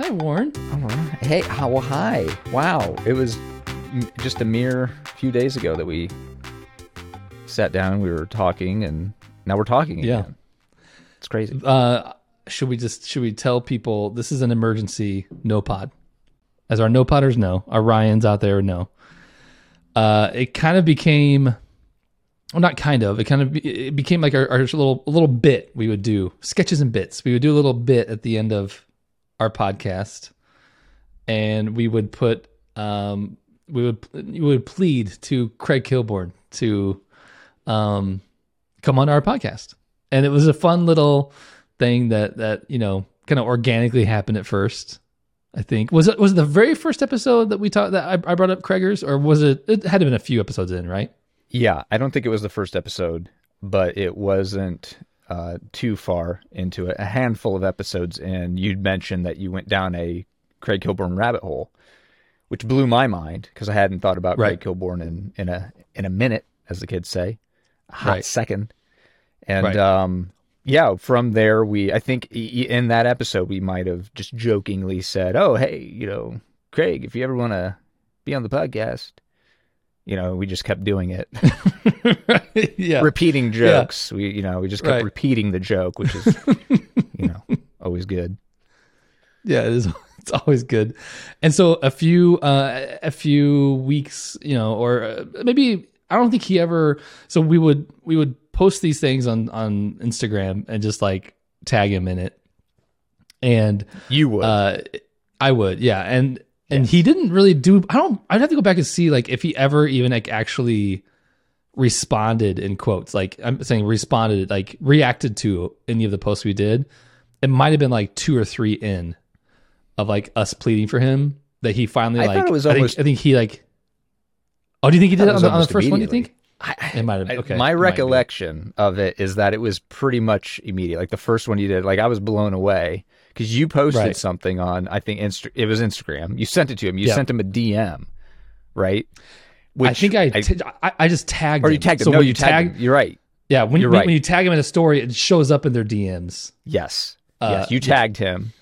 Hi, Warren. Right. Hey, how- well, hi. Wow, it was just a mere few days ago that we sat down. We were talking, and now we're talking again. Yeah. It's crazy. Uh, should we just should we tell people this is an emergency no pod, as our no podders know, our Ryans out there know. Uh, it kind of became, well, not kind of. It kind of be, it became like our, our little little bit we would do sketches and bits. We would do a little bit at the end of our podcast, and we would put um we would we would plead to Craig Kilborn to um come on our podcast. And it was a fun little thing that that you know kind of organically happened at first i think. Was it was it the very first episode that we talked that I, I brought up craigers or was it it had been a few episodes in right? Yeah, I don't think it was the first episode, but it wasn't uh, too far into it. A handful of episodes in, you'd mentioned that you went down a Craig Kilborn rabbit hole, which blew my mind because I hadn't thought about Right. Craig Kilborn in, in a in a minute, as the kids say, a hot Right. second. And Right. um, yeah, from there we, I think in that episode we might have just jokingly said, "Oh, hey, you know, Craig, if you ever want to be on the podcast." You know, we just kept doing it. yeah repeating jokes. We, you know, we just kept Right. repeating the joke, which is, you know, always good. yeah it is it's always good and so a few uh a few weeks you know or uh, maybe i don't think he ever so we would we would post these things on on instagram and just like tag him in it and You would. Uh, I would, yeah, and and he didn't really do. I don't. I'd have to go back and see like if he ever even like actually responded in quotes. Like I'm saying responded, like reacted to any of the posts we did. It might have been like two or three in of like us pleading for him that he finally I like. thought it was I almost- think, I think he like. Oh, do you think he did it on the, on the first one? Do You think? I- It might have. Okay, my it recollection of it is that it was pretty much immediate. Like the first one you did, like I was blown away because you posted Right. something on, I think Insta- it was Instagram. You sent it to him. You Yeah. sent him a DM, right? I think I, I, t- I, I just tagged. or him. you tagged him. So no, you tagged him. You're right. Yeah, when, You're when, right. when you tag him in a story, it shows up in their DMs. Yes. Uh, yes. You tagged him.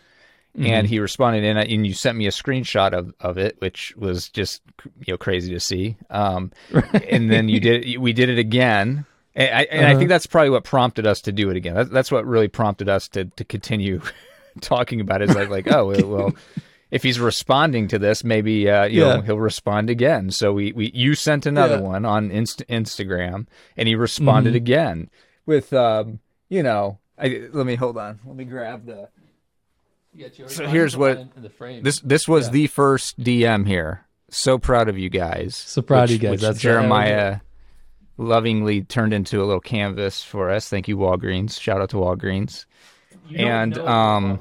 Mm-hmm. And he responded, and, I- and you sent me a screenshot of, of it, which was just you know crazy to see. Um, and then you did we did it again, and, I, and Uh-huh. think that's probably what prompted us to do it again. That's, that's what really prompted us to to continue talking about is like like oh well, well, if he's responding to this, maybe uh, you Yeah. know he'll respond again. So we, we you sent another Yeah. one on Inst- Instagram, and he responded Mhm. again with um, you know. I, let me hold on. Let me grab the. So here's what- the frame. This this was Yeah. the first DM here. So proud of you guys. So proud of you guys. That's- Jeremiah lovingly turned into a little canvas for us. Thank you, Walgreens. Shout out to Walgreens. You and, um,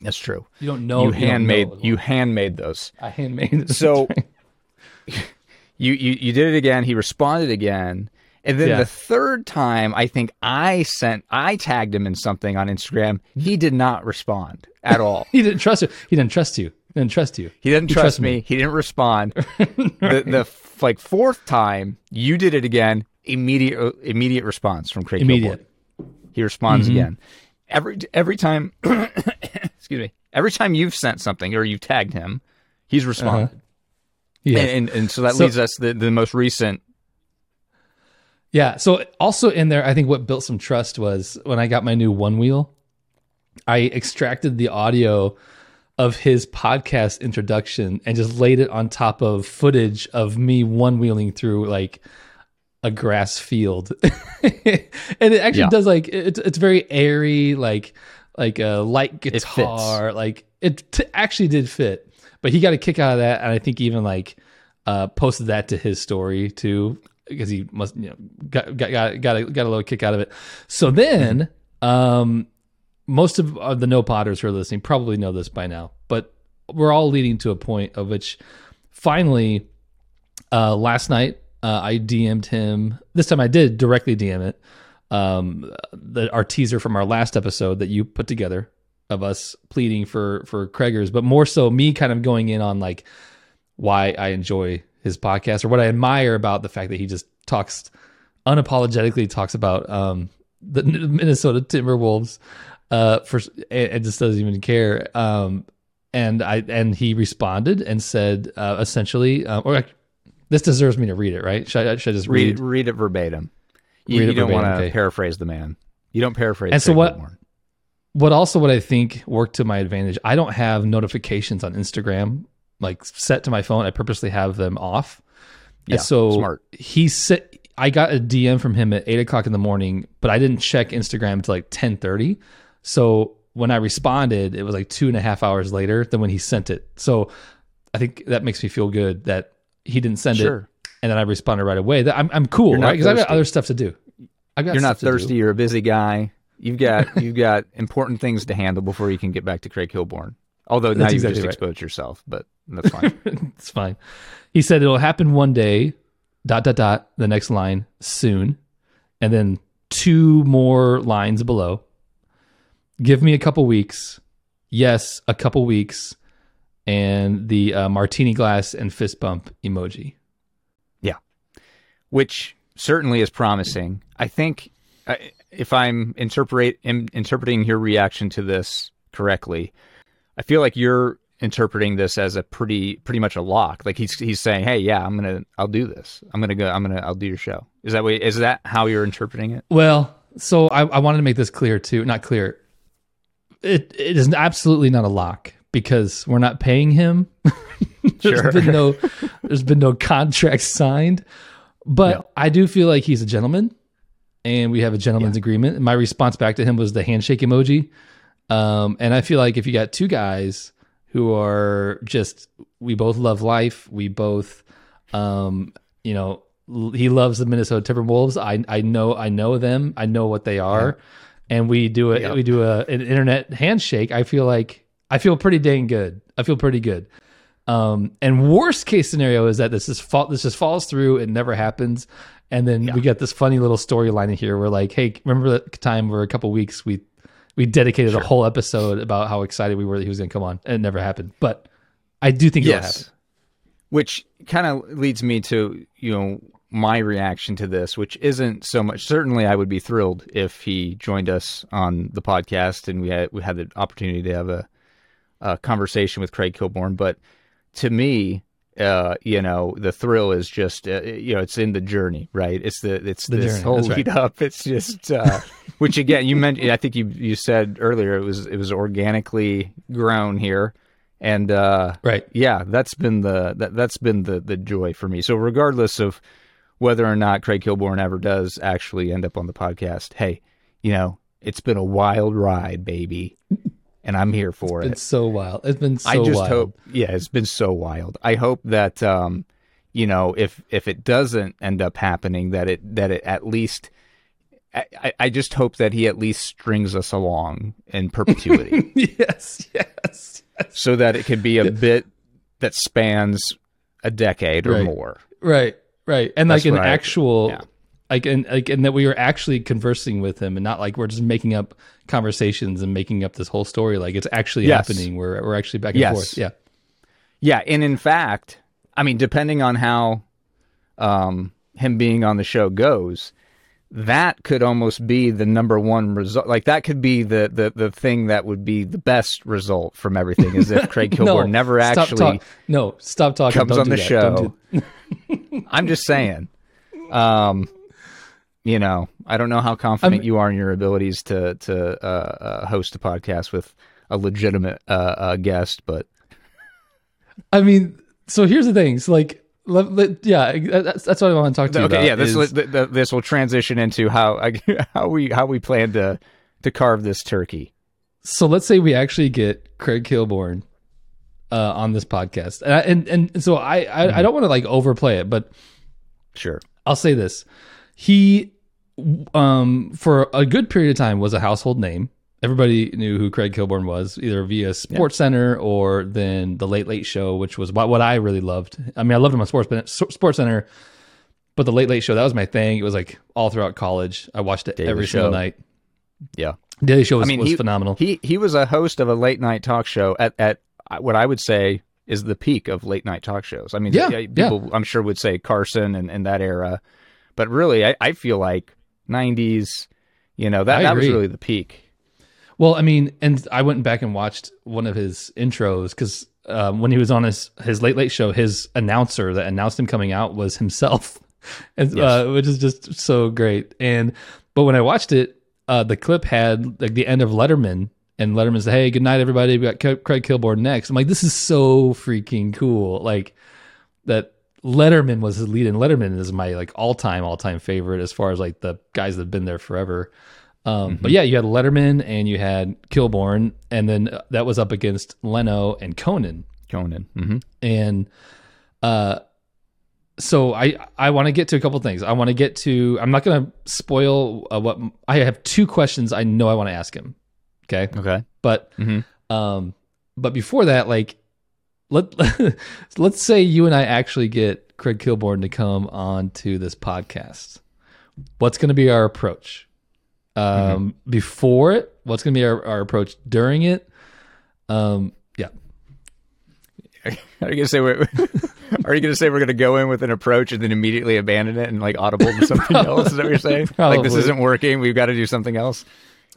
That's true. you don't know you don't handmade know. you handmade those. I handmade it. So you, you you did it again. He responded again. And then Yeah. the third time, I think I sent, I tagged him in something on Instagram. He did not respond at all. he didn't trust you. He didn't trust you. He didn't trust you. He didn't He trust trusts me. me. He didn't respond. the the f- like fourth time you did it again. Immediate immediate response from Craig. Immediate. Kilborn. He responds Mhm. again. Every every time. excuse me. Every time you've sent something or you've tagged him, he's uh-huh. responded. Yeah, And, and and so that So- leads us the the most recent. Yeah. So also in there, I think what built some trust was when I got my new one wheel, I extracted the audio of his podcast introduction and just laid it on top of footage of me one wheeling through like a grass field. and it actually Yeah. does like it's it's very airy, like like a light guitar. Like it t- actually did fit. But he got a kick out of that, and I think even like uh, posted that to his story too because he must you know got got got got a, got a little kick out of it. So then, um, most of uh, the no podders who are listening probably know this by now, but we're all leading to a point of which finally, uh, last night uh, I DM'd him. This time I did directly DM it. Um, the our teaser from our last episode that you put together of us pleading for for Craigers, but more so me kind of going in on like why I enjoy his podcast or what I admire about the fact that he just talks unapologetically talks about um, the Minnesota Timberwolves Uh, for it just doesn't even care. Um, and I and he responded and said uh, essentially, uh, or this deserves me to read it, right? Should I, should I just read? Read read it verbatim. You, Read you it don't want to okay. paraphrase the man. You don't paraphrase. And so what- Gilmore. what also what I think worked to my advantage. I don't have notifications on Instagram like set to my phone. I purposely have them off. Yeah, and so smart. he said I got a DM from him at eight o'clock in the morning, but I didn't check Instagram until like ten thirty. So when I responded, it was like two and a half hours later than when he sent it. So I think that makes me feel good that he didn't send Sure. it and then I responded right away. That I'm I'm cool, right? Because I've got other stuff to do. I've got You're not stuff to do. thirsty. You're a busy guy. You've got you've got important things to handle before you can get back to Craig Kilborn. Although now That's you've exactly just right. exposed yourself, but that's fine. it's fine. He said it'll happen one day, dot, dot, dot, the next line, soon. And then two more lines below. Give me a couple weeks. Yes, a couple weeks. And the uh, martini glass and fist bump emoji. Yeah, which certainly is promising. I think uh, if I'm interpret in, interpreting your reaction to this correctly, I feel like you're interpreting this as a pretty pretty much a lock. Like he's he's saying, "Hey, yeah, I'm gonna I'll do this. I'm gonna go. I'm gonna I'll do your show." Is that way? Is that how you're interpreting it? Well, so I, I wanted to make this clear too. Not clear. It it is absolutely not a lock because we're not paying him. there's Sure. been no there's been no contract signed. But No. I do feel like he's a gentleman and we have a gentleman's agreement. My response back to him was the handshake emoji. Um, and I feel like if you got two guys who are just we both love life, we both um, you know, he loves the Minnesota Timberwolves. I I know I know them. I know what they are. And we do a Yep. we do a, an internet handshake. I feel like I feel pretty dang good. I feel pretty good. Um, and worst case scenario is that this is fall, this just falls through. It never happens. And then we get this funny little storyline in here where like, hey, remember that time where a couple weeks we we dedicated a whole episode about how excited we were that he was going to come on, and it never happened. But I do think it'll happen. Which kind of leads me to, you know, my reaction to this, which isn't so much certainly I would be thrilled if he joined us on the podcast and we had we had the opportunity to have a, a conversation with Craig Kilborn, but to me, uh, you know, the thrill is just uh, you know, it's in the journey, right? It's the it's The this journey, whole right. lead up. It's just uh which again, you mentioned I think you you said earlier it was it was organically grown here. And uh Right. yeah, that's been the that, that's been the the joy for me. So regardless of whether or not Craig Kilborn ever does actually end up on the podcast, hey, you know, it's been a wild ride, baby, and I'm here for it. It's so wild. It's been so wild. I just wild. hope, yeah, it's been so wild. I hope that um, you know, if if it doesn't end up happening, that it that it at least. I, I- I just hope that he at least strings us along in perpetuity. yes, yes, yes. so that it can be a bit that spans a decade or Right. more. Right, right, and That's like an I- actual, yeah. Like and like and that we were actually conversing with him, and not like we're just making up conversations and making up this whole story. Like it's actually Yes. happening. We're we're actually back and Yes. forth. Yeah, Yeah, and in fact, I mean, depending on how um, him being on the show goes, that could almost be the number one result. Like that could be the the the thing that would be the best result from everything. Is if Craig Kilborn no, never actually talk- no, stop talking. comes Don't on the that. show. Do- I'm just saying. Um, you know, I don't know how confident you are in your abilities to to uh, uh, host a podcast with a legitimate uh, uh, guest, but I mean, so here's the thing. So like, let, let- yeah, that's, that's what I want to talk to you okay, about. yeah, this is- will- th- th- this will transition into how how we how we plan to to carve this turkey. so let's say we actually get Craig Kilborn uh, on this podcast, and I, and, and so I I, Mm-hmm. I don't want to like overplay it, but Sure. I'll say this: he, um, for a good period of time, was a household name. Everybody knew who Craig Kilborn was, either via Sports Center or then the Late Late Show, which was what, what I really loved. I mean, I loved him on Sports but Sports Center, but the Late Late Show that was my thing. It was like all throughout college. I watched it Daily every single Show. night. Yeah. Daily Show was, I mean, was he, phenomenal. He he was a host of a late night talk show at at what I would say is the peak of late night talk shows. I mean, Yeah, yeah, people I'm sure would say Carson and, and that era, but really, I, I feel like '90s. You know that that was really the peak. Well, I mean, and I went back and watched one of his intros because um, when he was on his his late late show, his announcer that announced him coming out was himself, and, Yes. uh, which is just so great. And but when I watched it, uh, the clip had like the end of Letterman, and Letterman said, "Hey, good night, everybody. We got Craig Kilborn next." I'm like, this is so freaking cool. Like that Letterman was his lead, and Letterman is my like all time all time favorite as far as like the guys that've been there forever. Um, But yeah, you had Letterman and you had Kilborn, and then uh, that was up against Leno and Conan, Conan. hmm and uh, so I I want to get to a couple things. I want to get to. I'm not going to spoil uh, what I have. Two questions I know I want to ask him. Okay, Okay. but Mhm. um, but before that, like let let's say you and I actually get Craig Kilborn to come on to this podcast. What's going to be our approach? Um, before it, what's going to be our, our approach during it? Um, yeah, Are you gonna say we're? Are you gonna say we're gonna go in with an approach and then immediately abandon it and like audible to something else? Is that what you're saying? Like this isn't working. We've got to do something else.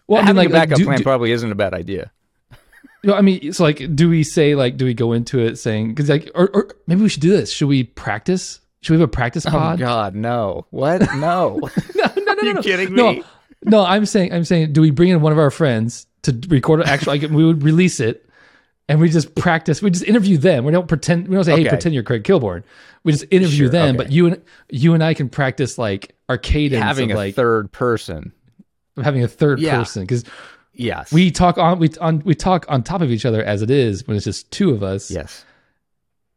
well, Having like, a backup do- plan do- probably isn't a bad idea. I mean, so like, do we say like, do we go into it saying because like, or, or maybe we should do this? Should we practice? Should we have a practice pod? Oh pod? God, no! What? No! no, no, no, you no. kidding No, me? no. I'm saying, I'm saying, do we bring in one of our friends to record an actual? Like, we would release it, and we just practice. We just interview them. We don't pretend. We don't say, "Hey, pretend you're Craig Kilborn." We just interview Sure, them. okay. But you and you and I can practice like our cadence Having of a like third person. having a third Yeah. person because Yes. we talk on we on we talk on top of each other as it is when it's just two of us. Yes.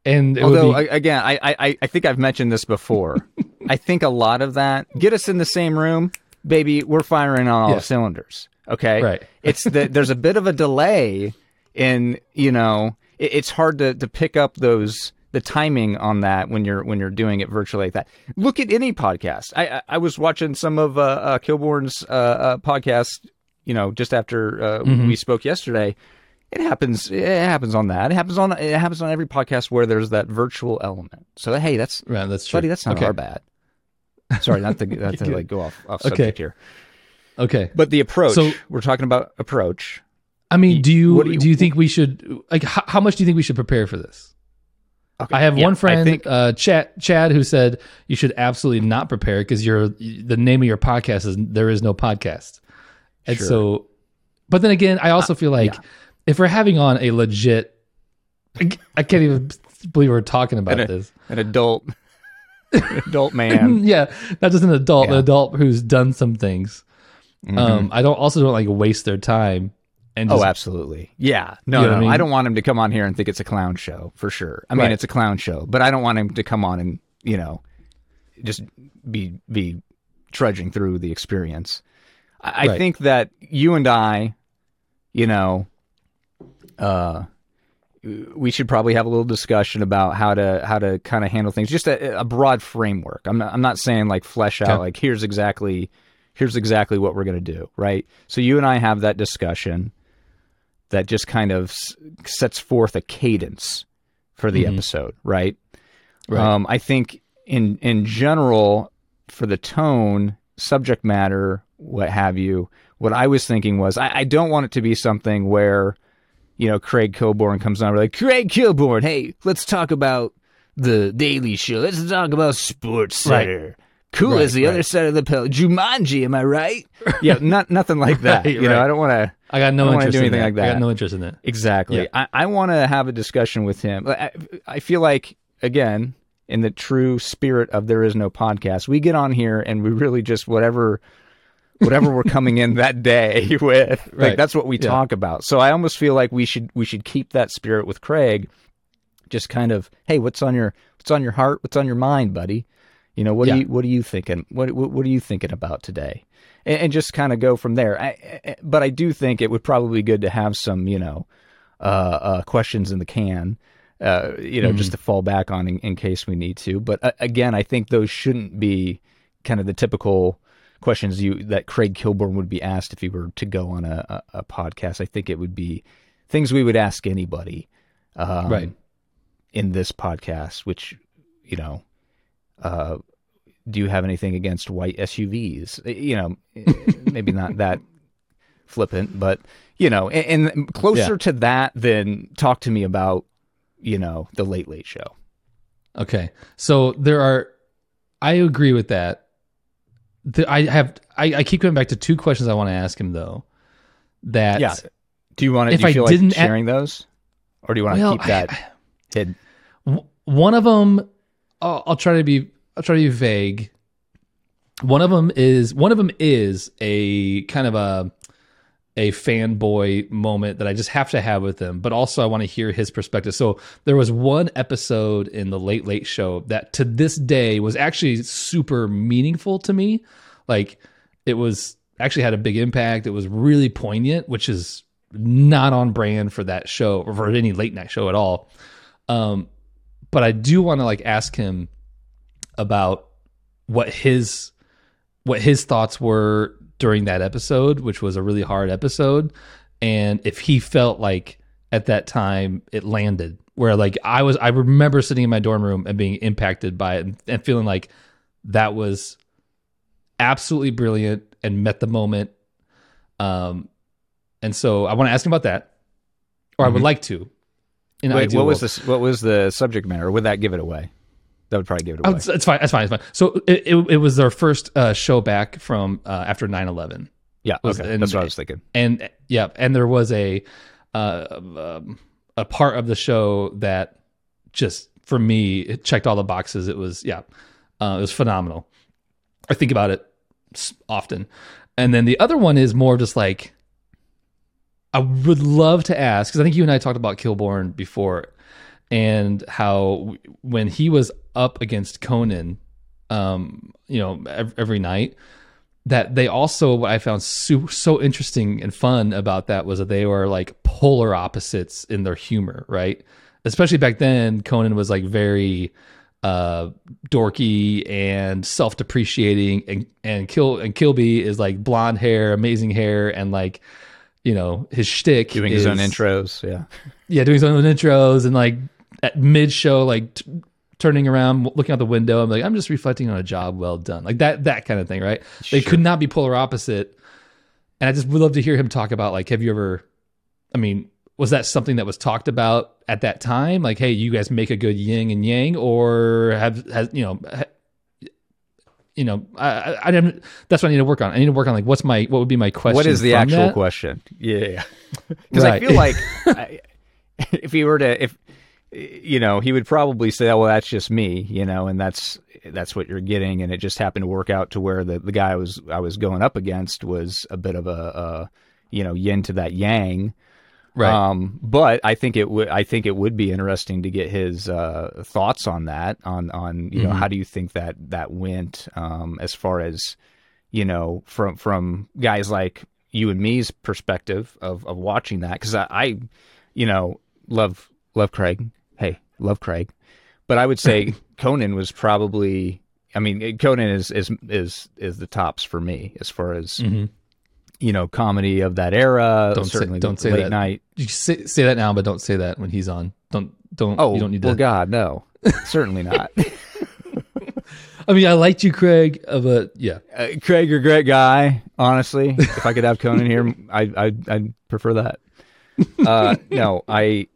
And it Although would be, I- again, I, I I think I've mentioned this before. I think a lot of that get us in the same room, baby. We're firing on all Yeah. cylinders. Okay, Right. it's that there's a bit of a delay in you know it, it's hard to to pick up those the timing on that when you're when you're doing it virtually like that. Look at any podcast. I I, I was watching some of uh, uh Kilborn's uh, uh podcast. You know, just after uh, Mm-hmm. we spoke yesterday. It happens. It happens on that. It happens on. It happens on every podcast where there's that virtual element. So hey, that's right, that's true. buddy. That's not okay. our bad. Sorry, not to not to like go off off Okay. subject here. Okay. But the approach. So- we're talking about approach. I mean, do you, what do do you you- think we should like how, how much do you think we should prepare for this? Okay, I have yeah, one friend, I think, uh, Chad, Chad, who said you should absolutely not prepare because you're the name of your podcast is there is no podcast, and Sure. so. But then again, I also feel like yeah. if we're having on a legit, I can't even believe we're talking about And a- this. an adult, an adult man. yeah, not just an adult, an adult who's done some things. Um, I don't also don't like waste their time and just Oh, absolutely. Yeah. No, You know no. what I I, don't want him to come on here and think it's a clown show for sure. I mean, it's a clown show, but I don't want him to come on and you know just be be trudging through the experience. I, I think that you and I, you know, uh, we should probably have a little discussion about how to how to kind of handle things. Just a, a broad framework. I'm not I'm not saying like flesh out Okay. like here's exactly here's exactly what we're gonna do. Right. So you and I have that discussion that just kind of s- sets forth a cadence for the episode. Right. Right. Um, I think in in general, for the tone, subject matter, what have you, what I was thinking was I, I don't want it to be something where, you know, Craig Kilborn comes on, we're like, Craig Kilborn, hey, let's talk about the Daily Show. Let's talk about Sports Right. Cool Right, as the right. other side of the pill. Jumanji, am I right? yeah, not nothing like that. You know. I don't want to. I got no I interest do in anything that. like I got no interest in that. Exactly. Yeah. I, I want to have a discussion with him. I, I feel like, again, in the true spirit of there is no podcast, we get on here and we really just whatever whatever we're coming in that day with. Like Right. that's what we Yeah. talk about. So I almost feel like we should we should keep that spirit with Craig. Just kind of, hey, what's on your what's on your heart? What's on your mind, buddy? You know, what Yeah. are you what are you thinking? What what, what are you thinking about today? And, and just kind of go from there. I, I, but I do think it would probably be good to have some, you know, uh, uh, questions in the can, uh, you know, just to fall back on in, in case we need to. But uh, again, I think those shouldn't be kind of the typical questions you that Craig Kilborn would be asked if he were to go on a, a, a podcast. I think it would be things we would ask anybody, um, Right. in this podcast. Which, you know, uh, do you have anything against white SUVs? You know, maybe not that flippant, but you know, and, and closer Yeah. to that than talk to me about you know the Late Late Show. Okay. So there are I agree with that. The, I have I, I keep coming back to two questions I want to ask him though. That Yeah. Do you want to? If Do you I feel didn't like sharing those, or do you want to keep that I- hidden? One of them I'll, I'll try to be i'll try to be vague one of them is one of them is a kind of a a fanboy moment that i just have to have with him but also i want to hear his perspective. So there was one episode in the late late show that to this day was actually super meaningful to me. Like it was actually had a big impact. It was really poignant which is not on brand for that show or for any late night show at all. Um, but I do want to like ask him about what his what his thoughts were during that episode, which was a really hard episode, and if he felt like at that time it landed where like I was I remember sitting in my dorm room and being impacted by it and, and feeling like that was absolutely brilliant and met the moment um and so I want to ask him about that or I would Mhm. like to Wait, what was world. the what was the subject matter? Or would that give it away? That would probably give it Oh, away. it's, it's fine. It's fine. It's fine. So it, it, it was their first uh, show back from uh, after 9-11. yeah, was- okay, and- that's what I was thinking. And yeah, and there was a uh, um, a part of the show that just for me it checked all the boxes. It was yeah, uh, it was phenomenal. I think about it often. And then the other one is more just like I would love to ask because I think you and I talked about Kilborn before, and how when he was up against Conan, um, you know, ev- every night, that they also what I found so, so interesting and fun about that was that they were like polar opposites in their humor, right? Especially back then, Conan was like very uh dorky and self-depreciating and and kill and kilby is like blonde hair amazing hair and like you know his shtick Doing his own intros, yeah. yeah, doing his own intros and like at mid show, like t- turning around, looking out the window. I'm like, I'm just reflecting on a job well done, like that that kind of thing, right? They could not be polar opposite. And I just would love to hear him talk about like, have you ever? I mean, was that something that was talked about at that time? Like, hey, you guys make a good yin and yang, or have has you know? Ha, you know, I, I, I didn't. That's what I need to work on. I need to work on like, what's my, what would be my question? What is the actual that? question? Yeah, because I Right. feel like I, if he were to, if you know, he would probably say, "Oh, well, that's just me," you know, and that's that's what you're getting, and it just happened to work out to where the the guy I was I was going up against was a bit of a, a you know yin to that yang. Right. Um, but I think it would I think it would be interesting to get his uh, thoughts on that. On on you know Mhm. how do you think that that went um, as far as you know from from guys like you and me's perspective of of watching that because I, I you know love love Craig. Hey, love Craig, but I would say Conan was probably. I mean, Conan is is is is the tops for me as far as Mhm. you know comedy of that era. Don't say- certainly don't say late that. night. You say, say that now, but don't say that when he's on. Don't don't. Oh, you don't need well, to. God, no, certainly not. I mean, I liked you, Craig, uh, but yeah, uh, Craig, you're a great guy. Honestly, if I could have Conan here, I I I'd prefer that. Uh, no, I,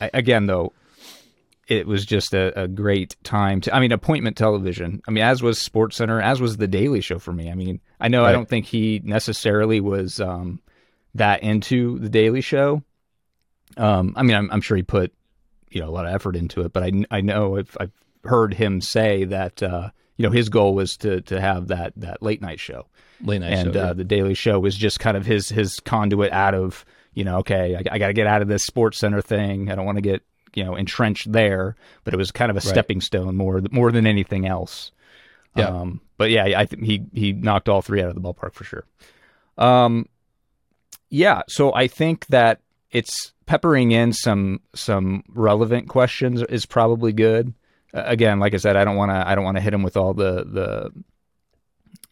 I again though, it was just a, a great time to. I mean, appointment television. I mean, as was Sports Center, as was the Daily Show for me. I mean, I know I don't think he necessarily was um, that into the Daily Show. Um, I mean, I'm, I'm sure he put you know a lot of effort into it, but I I know I've, I've heard him say that uh, you know his goal was to to have that that late night show late night and show. uh, yeah. the Daily Show was just kind of his his conduit out of you know okay I, I got to get out of this Sports Center thing I don't want to get you know entrenched there but it was kind of a stepping stone more more than anything else. Yeah. um, but yeah I think he he knocked all three out of the ballpark for sure. Um yeah so I think that it's peppering in some some relevant questions is probably good. Uh, again like I said I don't want to I don't want to hit him with all the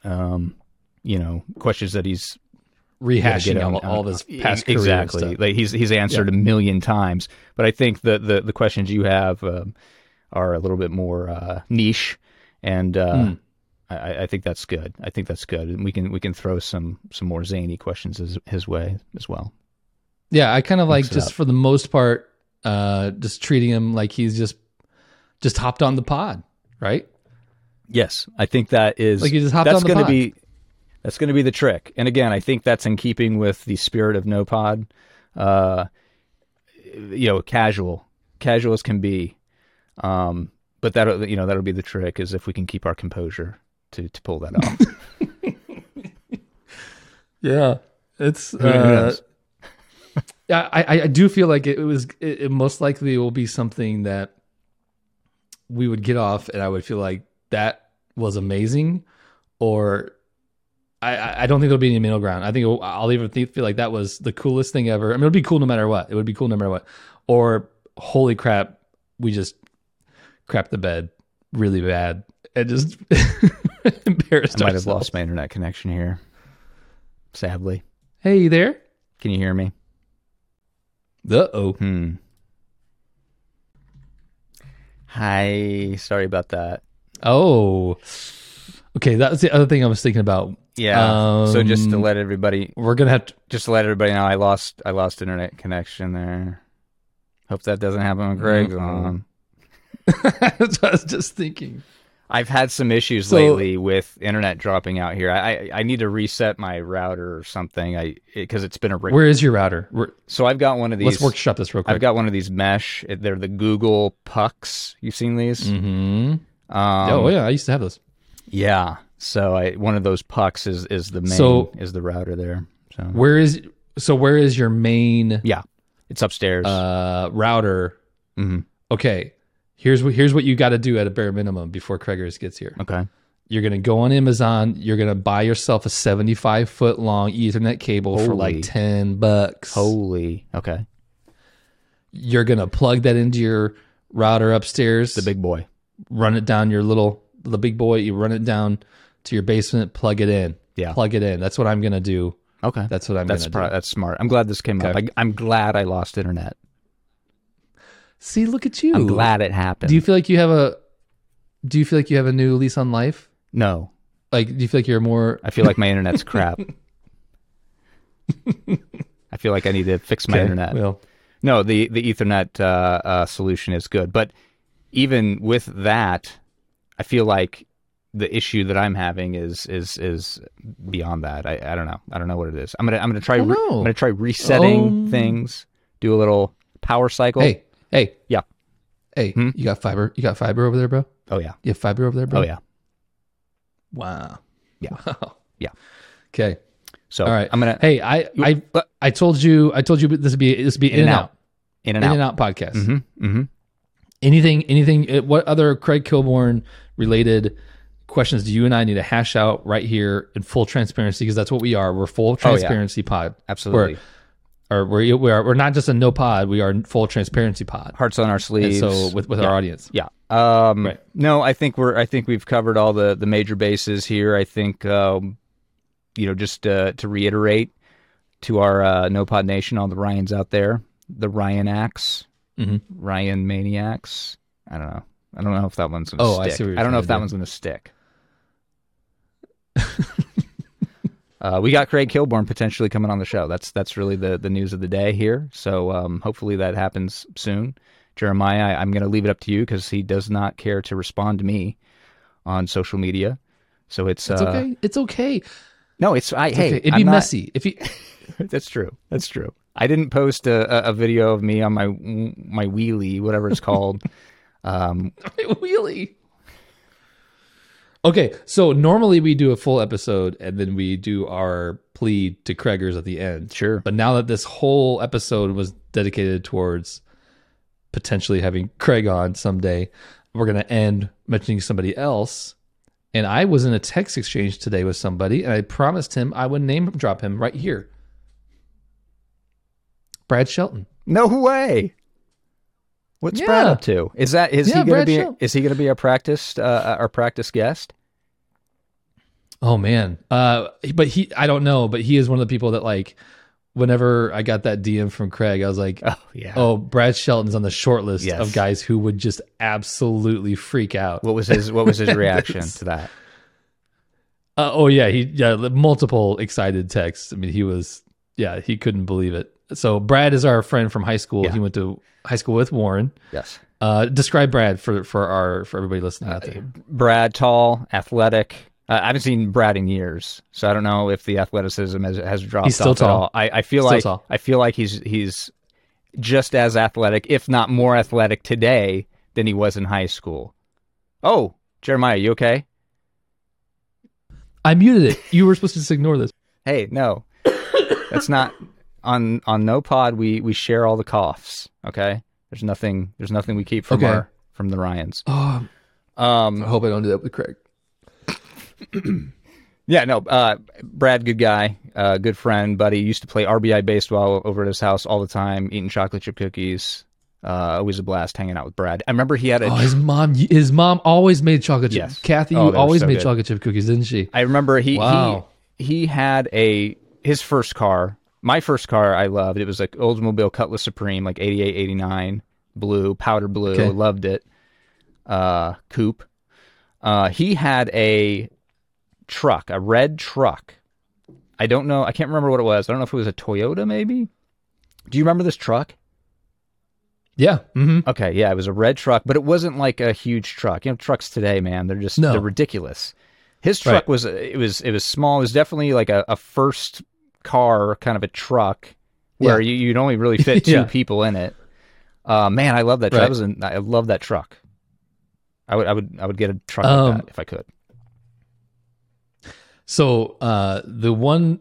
the um you know questions that he's rehashing all, on- all of his past exactly stuff. like he's he's answered a million times but i think the the, the questions you have um, are a little bit more uh, niche and uh, Mm. I, I think that's good. I think that's good, and we can we can throw some some more zany questions his, his way as well. Yeah, I kind of like just for the most part, uh, just treating him like he's just just hopped on the pod, right? Yes, I think that is Like you just hopped that's on the going to pod. be that's going to be the trick. And again, I think that's in keeping with the spirit of no pod. Uh, you know, casual, casual as can be. Um, but that you know that'll be the trick is if we can keep our composure to to pull that off. Yeah, it's. Uh, yeah, I I do feel like it was. It, it most likely will be something that we would get off, and I would feel like that was amazing, or. I- I, don't think there'll be any middle ground. I think I'll either think, feel like that was the coolest thing ever. I mean, it'll be cool no matter what. It would be cool no matter what. Or holy crap, we just crapped the bed really bad and just embarrassed I might have lost my internet connection here. Sadly, Hey you there. can you hear me? Uh oh. Hmm. Hi, sorry about that. Oh. Okay, that's the other thing I was thinking about. Yeah. so just to Um, let everybody We're gonna have to. just to let everybody know, I lost I lost internet connection there. Hope that doesn't happen when Greg's on. that's what I was just thinking. I've had some issues So- lately with internet dropping out here. I I, I need to reset my router or something. I because it's been a re- Where is your router? Where, so I've got one of these. let's workshop this real quick. I've got one of these mesh. They're the Google Pucks. You've seen these? Mm-hmm. Um, oh yeah, I used to have those. yeah. So I one of those pucks is is the main So- is the router there. So Where is so? Where is your main yeah, it's upstairs. uh, router? Mhm. Okay, here's what here's what you got to do at a bare minimum before Craigers gets here. Okay. You're gonna go on Amazon. You're gonna buy yourself a 75 foot long Ethernet cable for like 10 bucks. Holy. Okay. You're gonna plug that into your router upstairs. The big boy. run it down your little the big boy. You run it down to your basement. Plug it in. Yeah. Plug it in. That's what I'm gonna do. Okay. That's what I'm That's gonna pro- do. that's smart. I'm glad this came up. Okay. I, I'm glad I lost internet. See, look at you. I'm glad it happened. Do you feel like you have a? Do you feel like you have a new lease on life? no, Like, do you feel like you're more? I feel like my internet's crap. I feel like I need to fix my Okay, internet. Well, No, the the Ethernet uh, uh, solution is good, but even with that, I feel like the issue that I'm having is is is beyond that. I, I don't know. I don't know what it is. I'm gonna I'm gonna try Oh, re- I'm gonna try resetting Um, things. Do a little power cycle. hey, hey, Yeah. hey, Hmm? you got fiber? You got fiber over there, bro? Oh yeah. You have fiber over there, bro? Oh yeah. Wow. Yeah. Wow. Yeah. Okay. So All right. I'm gonna Hey, I, I, I told you, I told you this would be this would be in, and out, in and in out. and out podcast. Mm-hmm. Mm-hmm. anything anything uh, what other craig kilborn related questions do you and i need to hash out right here in full transparency because that's what we are we're full Oh, yeah. transparency pod Absolutely. or we're, we are we're not just a no pod we are full transparency pod Hearts on our and sleeves. so with, with Yeah. our audience Yeah. Um, Right. No, I think we're. I think we've covered all the the major bases here. I think, um, you know, just uh, to reiterate to our uh, No Pod Nation, all the Ryans out there, the Ryan Acts, Mhm. Ryan Maniacs. I don't know. I don't know if that one's gonna Oh, I stick. you're I don't know if that do. one's gonna stick. uh, we got Craig Kilborn potentially coming on the show. That's that's really the the news of the day here. So um, hopefully that happens soon. Jeremiah, I, I'm going to leave it up to you because he does not care to respond to me on social media. So it's, it's uh, okay it's okay, no, it's I. It's hey, okay. it'd I'm be not- messy if you That's true. That's true. I didn't post a, a, a video of me on my my wheelie, whatever it's called. um, wheelie okay so normally we do a full episode and then we do our plea to craigers at the end sure. But now that this whole episode was dedicated towards potentially having Craig on someday, we're going to end mentioning somebody else. And I was in a text exchange today with somebody, and I promised him I would name drop him right here. Brad Shelton. No way. What's Brad up to? Is that is Yeah, he gonna be Shelton. is he gonna be a practiced uh, our practice guest? Oh man. Uh but he I don't know, but he is one of the people that like whenever I got that DM from Craig, I was like, Oh yeah. "Oh, Brad Shelton's on the short list Yes. of guys who would just absolutely freak out." What was his What was his reaction to that? Uh, oh yeah, he yeah multiple excited texts. I mean, he was yeah he couldn't believe it. So Brad is our friend from high school. Yeah. He went to high school with Warren. Yes. Uh, describe Brad for for our for everybody listening out there. Brad, tall, athletic. Uh, I haven't seen Brad in years, so I don't know if the athleticism has, has dropped He's still tall. all. I, I feel Still like tall. I feel like he's he's just as athletic, if not more athletic today than he was in high school. Oh, Jeremiah, you okay? I muted it. You were supposed to just ignore this. Hey, no, that's not on on no pod. We we share all the coughs. Okay, there's nothing there's nothing we keep from Okay. our from the Ryans. Oh, Um, I hope I don't do that with Craig. Yeah, no, uh, Brad, good guy, uh, good friend, buddy. Used to play RBI baseball over at his house all the time, eating chocolate chip cookies. Uh, always a blast hanging out with Brad. I remember he had a. Oh, his mom, his mom always made chocolate chip. Yes. Kathy Oh, were always so made good. chocolate chip cookies, didn't she? I remember he Wow. he he had a his first car. My first car I loved. It was like Oldsmobile Cutlass Supreme, like 88, 89, blue, powder blue. Okay. Loved it. Uh, coupe. Uh, he had a truck, a red truck. I don't know. I can't remember what it was. I don't know if it was a Toyota, maybe. Do you remember this truck? Yeah. hmm Okay, yeah, it was a red truck, but it wasn't like a huge truck. You know, trucks today, man, they're just No. they're ridiculous. His truck Right. was it was it was small. It was definitely like a, a first car kind of a truck where Yeah. you, you'd only really fit two Yeah. people in it. Uh, man, I love that. truck. Right. That was an, I love that truck. I would I would I would get a truck Um, like that if I could. So uh, the one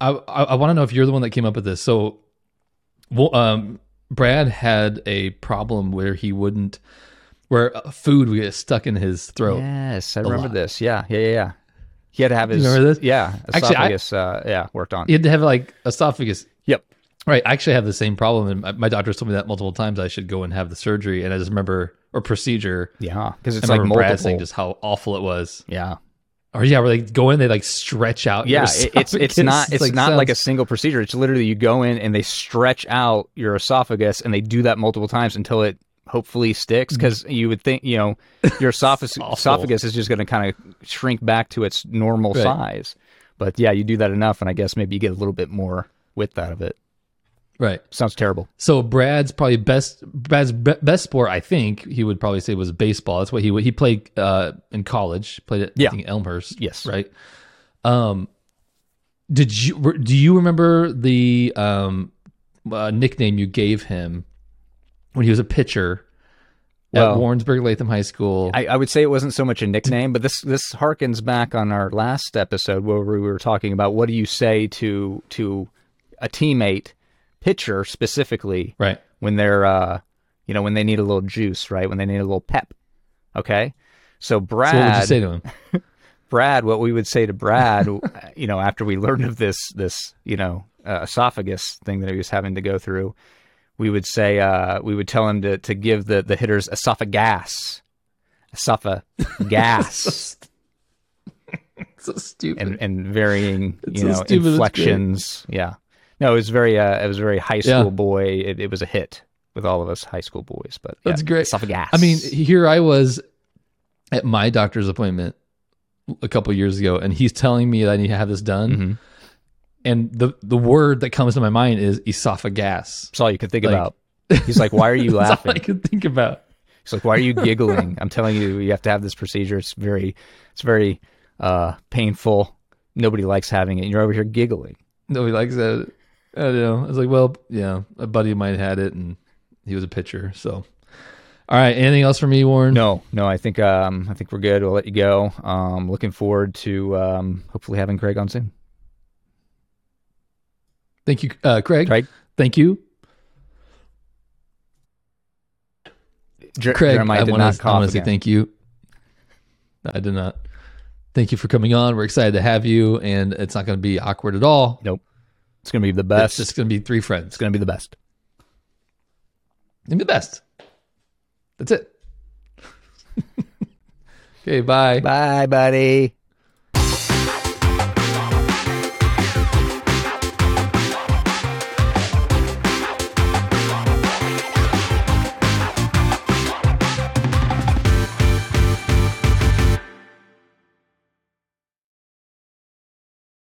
I I, I want to know if you're the one that came up with this. So, well, um, Brad had a problem where he wouldn't, where uh, food would get stuck in his throat. Yes, I remember lot. this. Yeah, yeah, yeah, yeah. He had to have his remember this? Yeah, Actually, I- esophagus. uh, yeah, worked on. He had to have like esophagus. Yep. Right. I actually have the same problem, and my, my doctor's told me that multiple times. I should go and have the surgery, and I just remember or procedure. Yeah, because it's like multiple. Brad saying just how awful it was. yeah, Or yeah, where they go in, they like stretch out. yeah it- it's it's not it's not like a single procedure it's literally you go in and they stretch out your esophagus and they do that multiple times until it hopefully sticks because you would think you know your esophagus esophagus is just going to kind of shrink back to its normal Right. size but yeah you do that enough and i guess maybe you get a little bit more width out of it right. sounds terrible So Brad's probably best Brad's be- best sport, I think he would probably say was baseball. That's what he would- he played uh, in college. Played at Yeah. Elmhurst. Yes. right. Um, did you do you remember the um uh, nickname you gave him when he was a pitcher Well- at Warrensburg Latham High School? I, I would say it wasn't so much a nickname, but this this harkens back on our last episode where we were talking about what do you say to to a teammate, pitcher specifically, right. when they're uh you know when they need a little juice, right? When they need a little pep. Okay, so Brad, So what would you say to him? Brad, what we would say to Brad, you know, after we learned of this this you know uh, esophagus thing that he was having to go through, we would say uh, we would tell him to to give the the hitters esophagus, esophagus, so stupid. and and varying It's you so know it's inflections. Yeah, no, it was very uh, it was very high Yeah. school boy. It, it was a hit with all of us high school boys. But yeah, That's great. Esophagus. I mean, here I was at my doctor's appointment a couple years ago, and he's telling me that I need to have this done. Mhm. And the the word that comes to my mind is esophagus. that's all you could think like- about. He's like, "Why are you laughing? That's all I laughing?" could think about. He's like, "Why are you giggling?" I'm telling you, you have to have this procedure. It's very, it's very uh, painful. Nobody likes having it. And you're over here giggling. Nobody likes that. I don't know. I was like, well, yeah, a buddy of mine had it, and he was a pitcher. So, all right. Anything else for me, Warren? No, no, I think um, I think we're good. We'll let you go. Um, looking forward to um, hopefully having Craig on soon. Thank you, uh, Craig. Craig? Thank you, Jer- Craig. Jeremiah I did want not to cough say thank you. I did not. Thank you for coming on. We're excited to have you, and it's not going to be awkward at all. Nope, it's gonna be the It's best. just going to be three friends. it's gonna be the best. It'll be the best. That's it. okay, bye. Bye, buddy.